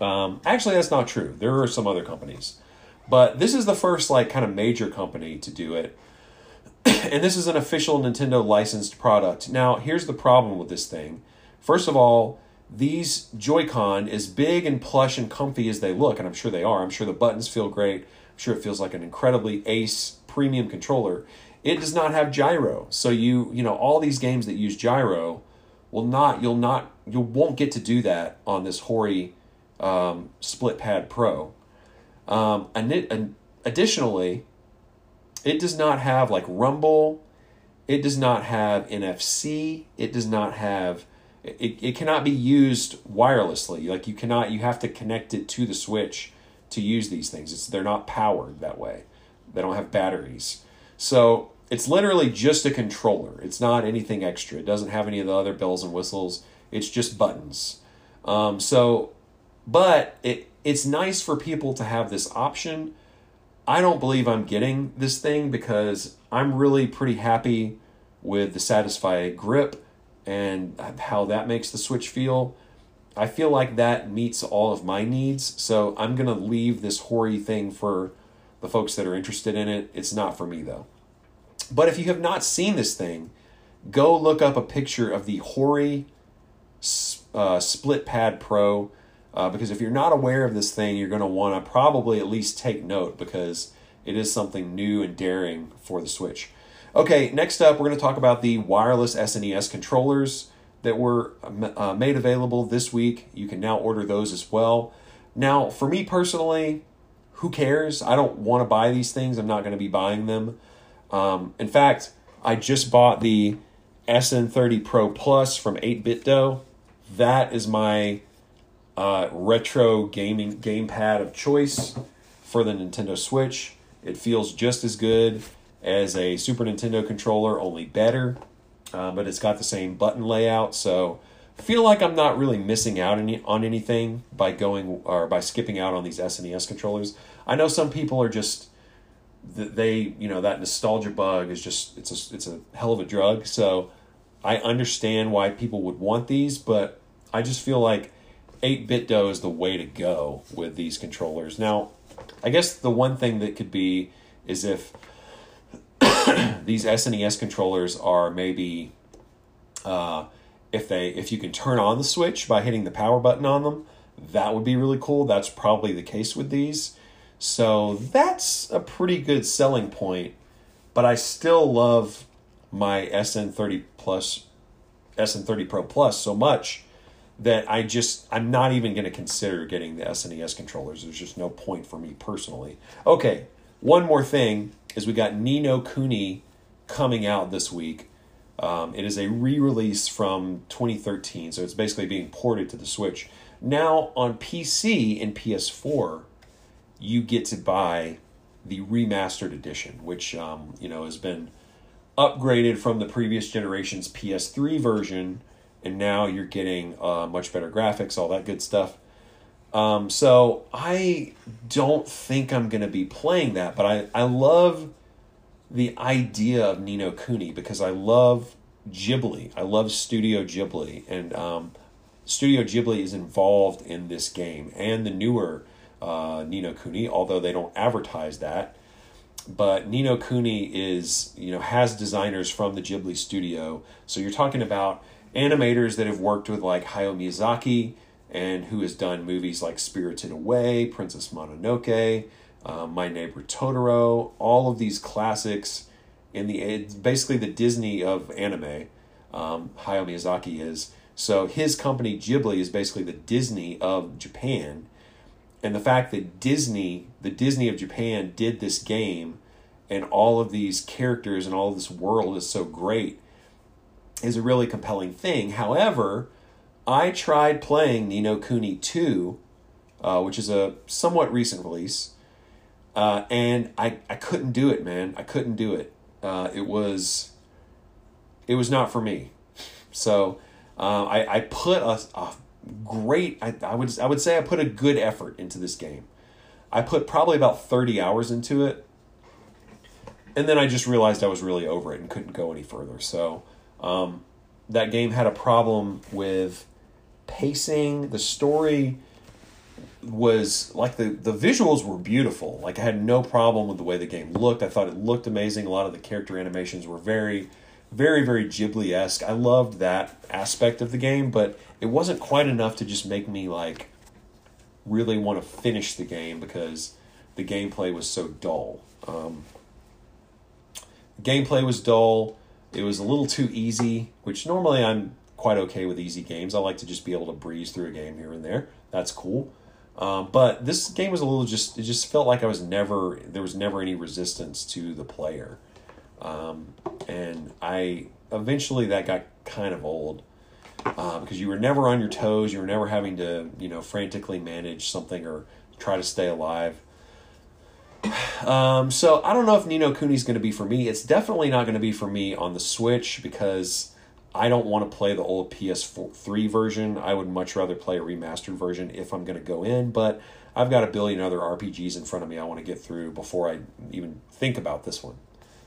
Um, actually, that's not true. There are some other companies, but this is the first like kind of major company to do it. and this is an official Nintendo licensed product. Now, here's the problem with this thing. First of all, these Joy-Con, as big and plush and comfy as they look, and I'm sure they are, I'm sure the buttons feel great. I'm sure it feels like an incredibly ace premium controller it does not have gyro. So you you know all these games that use gyro will not you'll not you won't get to do that on this Hori um, Split Pad Pro. Um, and it, and additionally, it does not have like Rumble. It does not have NFC. It does not have. It, it cannot be used wirelessly. Like you cannot. You have to connect it to the Switch to use these things. It's they're not powered that way. They don't have batteries. So it's literally just a controller. It's not anything extra. It doesn't have any of the other bells and whistles. It's just buttons. Um, so, but it it's nice for people to have this option. I don't believe I'm getting this thing because I'm really pretty happy with the Satisfye grip and how that makes the Switch feel. I feel like that meets all of my needs, so I'm going to leave this Hori thing for the folks that are interested in it. It's not for me though. But if you have not seen this thing, go look up a picture of the Hori uh, Split Pad Pro. Uh, because if you're not aware of this thing, you're going to want to probably at least take note because it is something new and daring for the Switch. Okay, next up, we're going to talk about the wireless SNES controllers that were uh, made available this week. You can now order those as well. Now, for me personally, who cares? I don't want to buy these things. I'm not going to be buying them. Um, in fact, I just bought the SN30 Pro Plus from 8BitDo. That is my uh, retro gaming gamepad of choice for the Nintendo Switch. It feels just as good as a Super Nintendo controller, only better. Uh, but it's got the same button layout, so feel like I'm not really missing out any, on anything by going or by skipping out on these SNES controllers. I know some people are just they you know that nostalgia bug is just it's a it's a hell of a drug. So I understand why people would want these, but I just feel like 8BitDo is the way to go with these controllers. Now, I guess the one thing that could be is if these SNES controllers are maybe uh, if they if you can turn on the switch by hitting the power button on them, that would be really cool. That's probably the case with these. So that's a pretty good selling point, but I still love my SN30 Plus SN30 Pro Plus so much that I just I'm not even going to consider getting the SNES controllers. There's just no point for me personally. Okay, one more thing is we got Ni no Kuni coming out this week. Um, it is a re-release from 2013, so it's basically being ported to the Switch. Now on PC and PS4, you get to buy the remastered edition, which um, you know has been upgraded from the previous generation's PS3 version and now you're getting uh, much better graphics, all that good stuff. Um, so I don't think I'm going to be playing that, but I, I love the idea of Ni no Kuni because I love Ghibli. I love Studio Ghibli, and um, Studio Ghibli is involved in this game and the newer uh, Ni no Kuni, although they don't advertise that. But Ni no Kuni is, you know, has designers from the Ghibli studio. So you're talking about animators that have worked with like Hayao Miyazaki and who has done movies like Spirited Away, Princess Mononoke, uh, My Neighbor Totoro, all of these classics in the it's basically the Disney of anime. Um, Hayao Miyazaki is so his company Ghibli is basically the Disney of Japan, and the fact that Disney, the Disney of Japan, did this game, and all of these characters and all of this world is so great is a really compelling thing. However, I tried playing Ni no Kuni 2, uh, which is a somewhat recent release, uh, and I, I couldn't do it, man. I couldn't do it. Uh, it was it was not for me. So uh, I, I put a, a great I, I would I would say I put a good effort into this game. I put probably about 30 hours into it. And then I just realized I was really over it and couldn't go any further. So um, that game had a problem with pacing. The story was like the the visuals were beautiful. Like I had no problem with the way the game looked. I thought it looked amazing. A lot of the character animations were very very very Ghibli esque. I loved that aspect of the game, but it wasn't quite enough to just make me like really want to finish the game because the gameplay was so dull. Um, gameplay was dull. It was a little too easy, which normally I'm quite okay with easy games. I like to just be able to breeze through a game here and there. That's cool. Um, but this game was a little just. It just felt like I was never. There was never any resistance to the player, um, and I eventually that got kind of old because you were never on your toes. You were never having to you know frantically manage something or try to stay alive. Um, so I don't know if Ni no Kuni is going to be for me. It's definitely not going to be for me on the Switch because I don't want to play the old PS3 version. I would much rather play a remastered version if I'm going to go in, but I've got a billion other RPGs in front of me I want to get through before I even think about this one.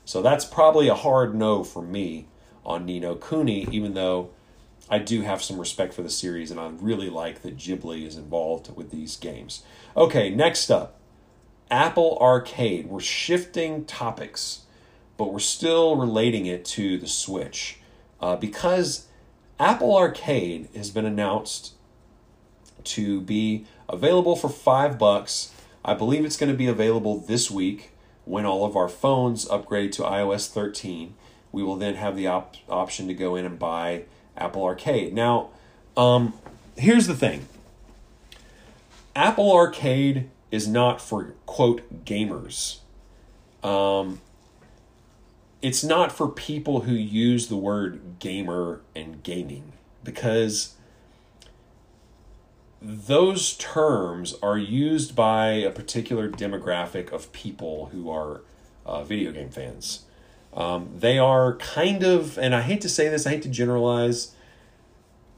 So that's probably a hard no for me on Ni no Kuni, even though I do have some respect for the series and I really like that Ghibli is involved with these games. Okay, next up Apple Arcade. We're shifting topics, but we're still relating it to the Switch uh, because Apple Arcade has been announced to be available for five bucks. I believe it's going to be available this week when all of our phones upgrade to iOS 13. We will then have the op- option to go in and buy Apple Arcade. Now, um, here's the thing Apple Arcade is not for quote gamers. Um, it's not for people who use the word gamer and gaming because those terms are used by a particular demographic of people who are uh, video game fans. Um, they are kind of, and I hate to say this, I hate to generalize,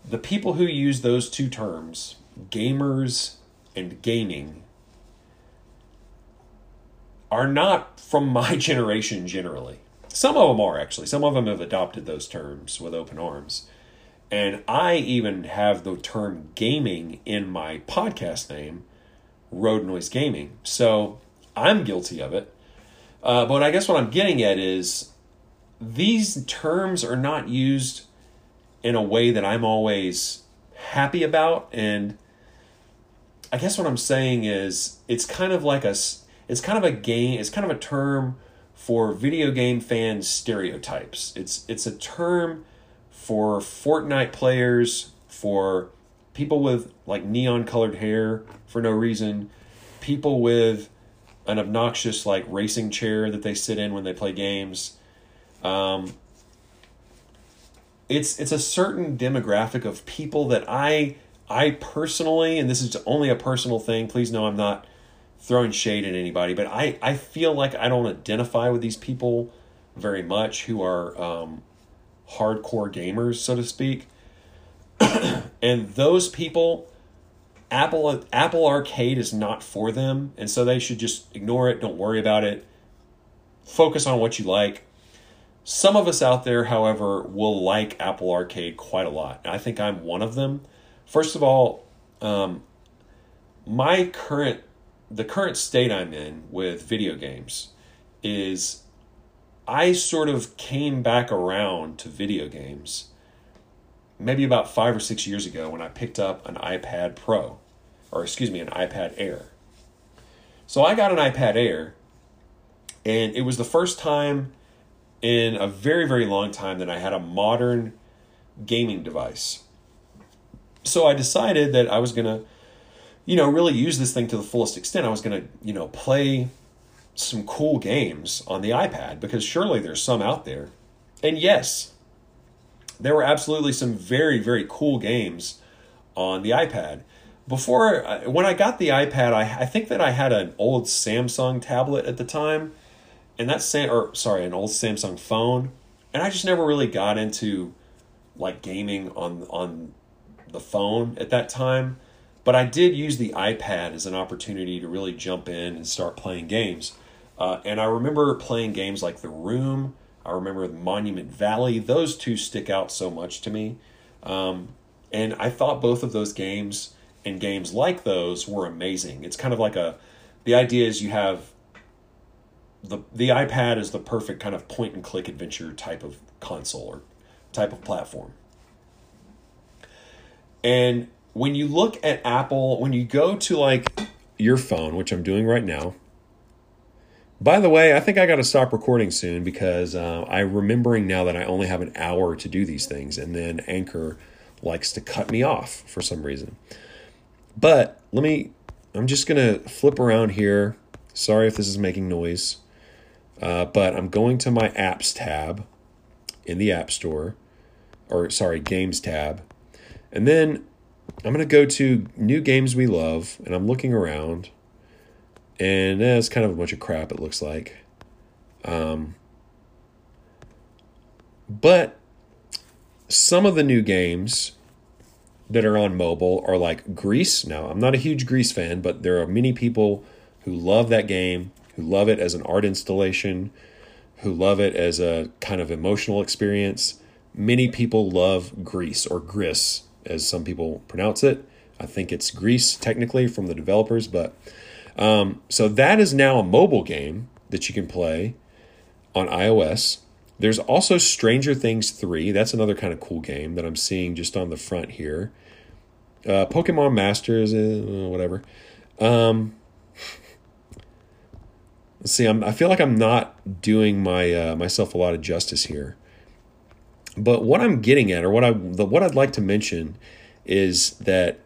the people who use those two terms, gamers and gaming, are not from my generation generally. Some of them are actually. Some of them have adopted those terms with open arms. And I even have the term gaming in my podcast name, Road Noise Gaming. So I'm guilty of it. Uh, but I guess what I'm getting at is these terms are not used in a way that I'm always happy about. And I guess what I'm saying is it's kind of like a, it's kind of a game, it's kind of a term for video game fans stereotypes. It's it's a term for Fortnite players, for people with like neon colored hair for no reason, people with an obnoxious like racing chair that they sit in when they play games. Um, it's it's a certain demographic of people that I I personally, and this is only a personal thing. Please know I'm not throwing shade at anybody, but I, I feel like I don't identify with these people very much who are um, hardcore gamers, so to speak. and those people, Apple Apple Arcade is not for them, and so they should just ignore it. Don't worry about it. Focus on what you like. Some of us out there, however, will like Apple Arcade quite a lot. I think I'm one of them. First of all, um, my current the current state I'm in with video games is I sort of came back around to video games maybe about five or six years ago when I picked up an iPad Pro, or excuse me, an iPad Air. So I got an iPad Air, and it was the first time in a very, very long time that I had a modern gaming device. So I decided that I was going to you know, really use this thing to the fullest extent, I was going to, you know, play some cool games on the iPad because surely there's some out there. And yes, there were absolutely some very, very cool games on the iPad. Before, uh, when I got the iPad, I, I think that I had an old Samsung tablet at the time, and that Sam, or sorry, an old Samsung phone, and I just never really got into like gaming on on the phone at that time. But I did use the iPad as an opportunity to really jump in and start playing games. Uh, and I remember playing games like The Room. I remember Monument Valley. Those two stick out so much to me. Um, and I thought both of those games and games like those were amazing. It's kind of like a the idea is you have the the iPad is the perfect kind of point and click adventure type of console or type of platform. And when you look at Apple, when you go to like your phone, which I'm doing right now. By the way, I think I got to stop recording soon because uh, I'm remembering now that I only have an hour to do these things, and then Anchor likes to cut me off for some reason. But let me, I'm just going to flip around here. Sorry if this is making noise, uh, but I'm going to my apps tab in the App Store, or sorry, games tab. And then I'm going to go to new games we love, and I'm looking around. and eh, it's kind of a bunch of crap. It looks like. Um, but some of the new games that are on mobile are like Grease. Now, I'm not a huge Grease fan, but there are many people who love that game, who love it as an art installation, who love it as a kind of emotional experience. Many people love Grease or Gris, as some people pronounce it. I think it's Gris technically from the developers, but um, so that is now a mobile game that you can play on iOS. There's also Stranger Things 3. That's another kind of cool game that I'm seeing just on the front here. Uh, Pokemon Masters, uh, whatever. Um, let's see. I'm, I feel like I'm not doing my uh, myself a lot of justice here. But what I'm getting at, or what I the, what I'd like to mention, is that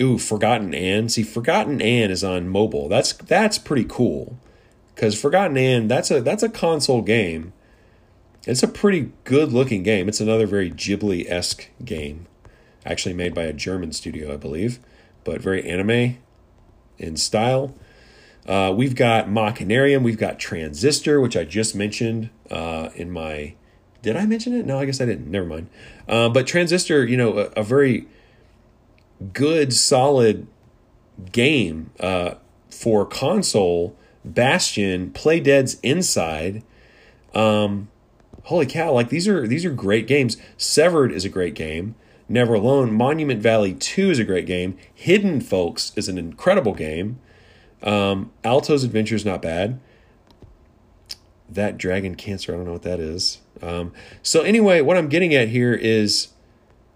ooh, Forgotten Anne. See, Forgotten Anne is on mobile. That's that's pretty cool because Forgotten Anne that's a that's a console game. It's a pretty good looking game. It's another very Ghibli esque game, actually made by a German studio, I believe, but very anime in style. Uh, we've got Machinarium, we've got Transistor, which I just mentioned uh, in my. Did I mention it? No, I guess I didn't. Never mind. Uh, but Transistor, you know, a, a very good, solid game uh, for console Bastion, Playdead's Inside. Um, holy cow! Like these are these are great games. Severed is a great game. Never Alone, Monument Valley Two is a great game. Hidden Folks is an incredible game. Um, Alto's Adventure is not bad. That Dragon Cancer, I don't know what that is. Um, so anyway, what I'm getting at here is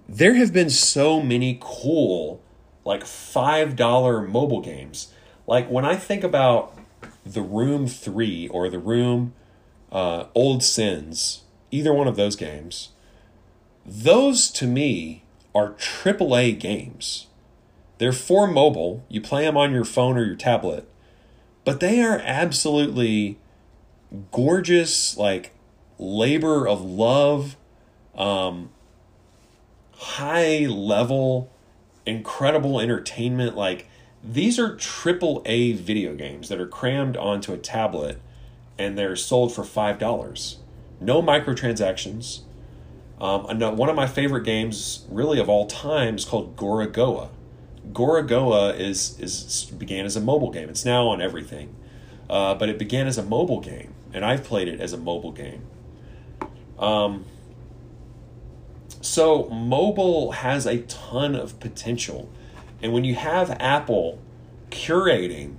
there have been so many cool like $5 mobile games. Like when I think about the Room 3 or the Room uh, Old Sins, either one of those games, those to me are AAA games. They're for mobile. You play them on your phone or your tablet, but they are absolutely gorgeous, like labor of love, um, high level, incredible entertainment. Like these are triple A video games that are crammed onto a tablet and they're sold for five dollars. No microtransactions. Um, one of my favorite games, really of all time, is called Gorogoa. Gorogoa is is began as a mobile game. It's now on everything, uh, but it began as a mobile game, and I've played it as a mobile game. Um, so mobile has a ton of potential. And when you have Apple curating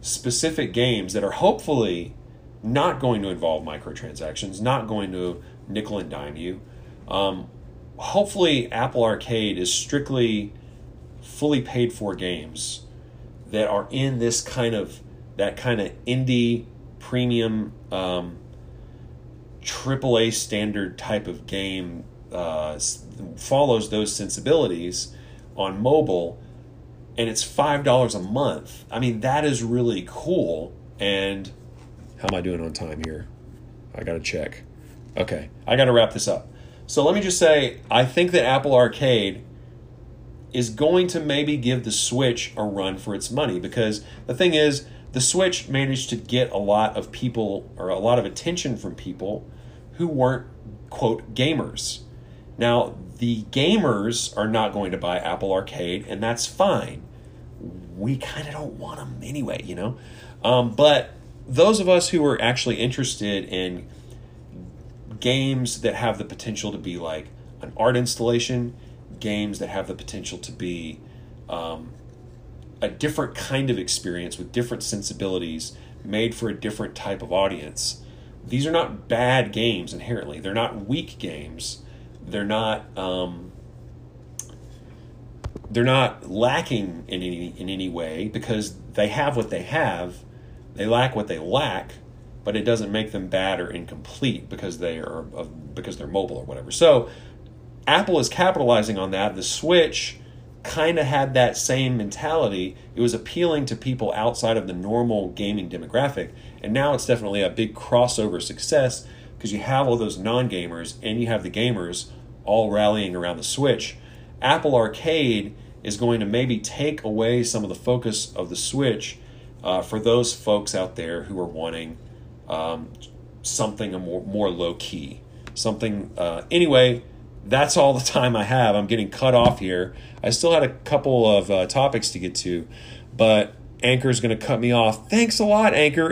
specific games that are hopefully not going to involve microtransactions, not going to nickel and dime you, um, hopefully Apple Arcade is strictly fully paid for games that are in this kind of that kind of indie premium um, AAA standard type of game uh, follows those sensibilities on mobile and it's five dollars a month. I mean that is really cool and how am i doing on time here? I gotta check. Okay i gotta wrap this up. So let me just say i think that apple arcade is going to maybe give the switch a run for its money because the thing is the switch managed to get a lot of people or a lot of attention from people who weren't quote gamers now, the gamers are not going to buy Apple Arcade, and that's fine. We kind of don't want them anyway, you know? Um, but those of us who are actually interested in games that have the potential to be like an art installation, games that have the potential to be um, a different kind of experience with different sensibilities made for a different type of audience. These are not bad games inherently, they're not weak games they're not um, they're not lacking in any in any way because they have what they have. They lack what they lack, but it doesn't make them bad or incomplete because they are because they're mobile or whatever. So Apple is capitalizing on that. The Switch kind of had that same mentality. It was appealing to people outside of the normal gaming demographic, and now it's definitely a big crossover success because you have all those non-gamers and you have the gamers all rallying around the Switch. Apple Arcade is going to maybe take away some of the focus of the Switch uh, for those folks out there who are wanting um, something more, more low key. Something, uh, anyway, that's all the time I have. I'm getting cut off here. I still had a couple of uh, topics to get to, but Anchor's going to cut me off. Thanks a lot, Anchor.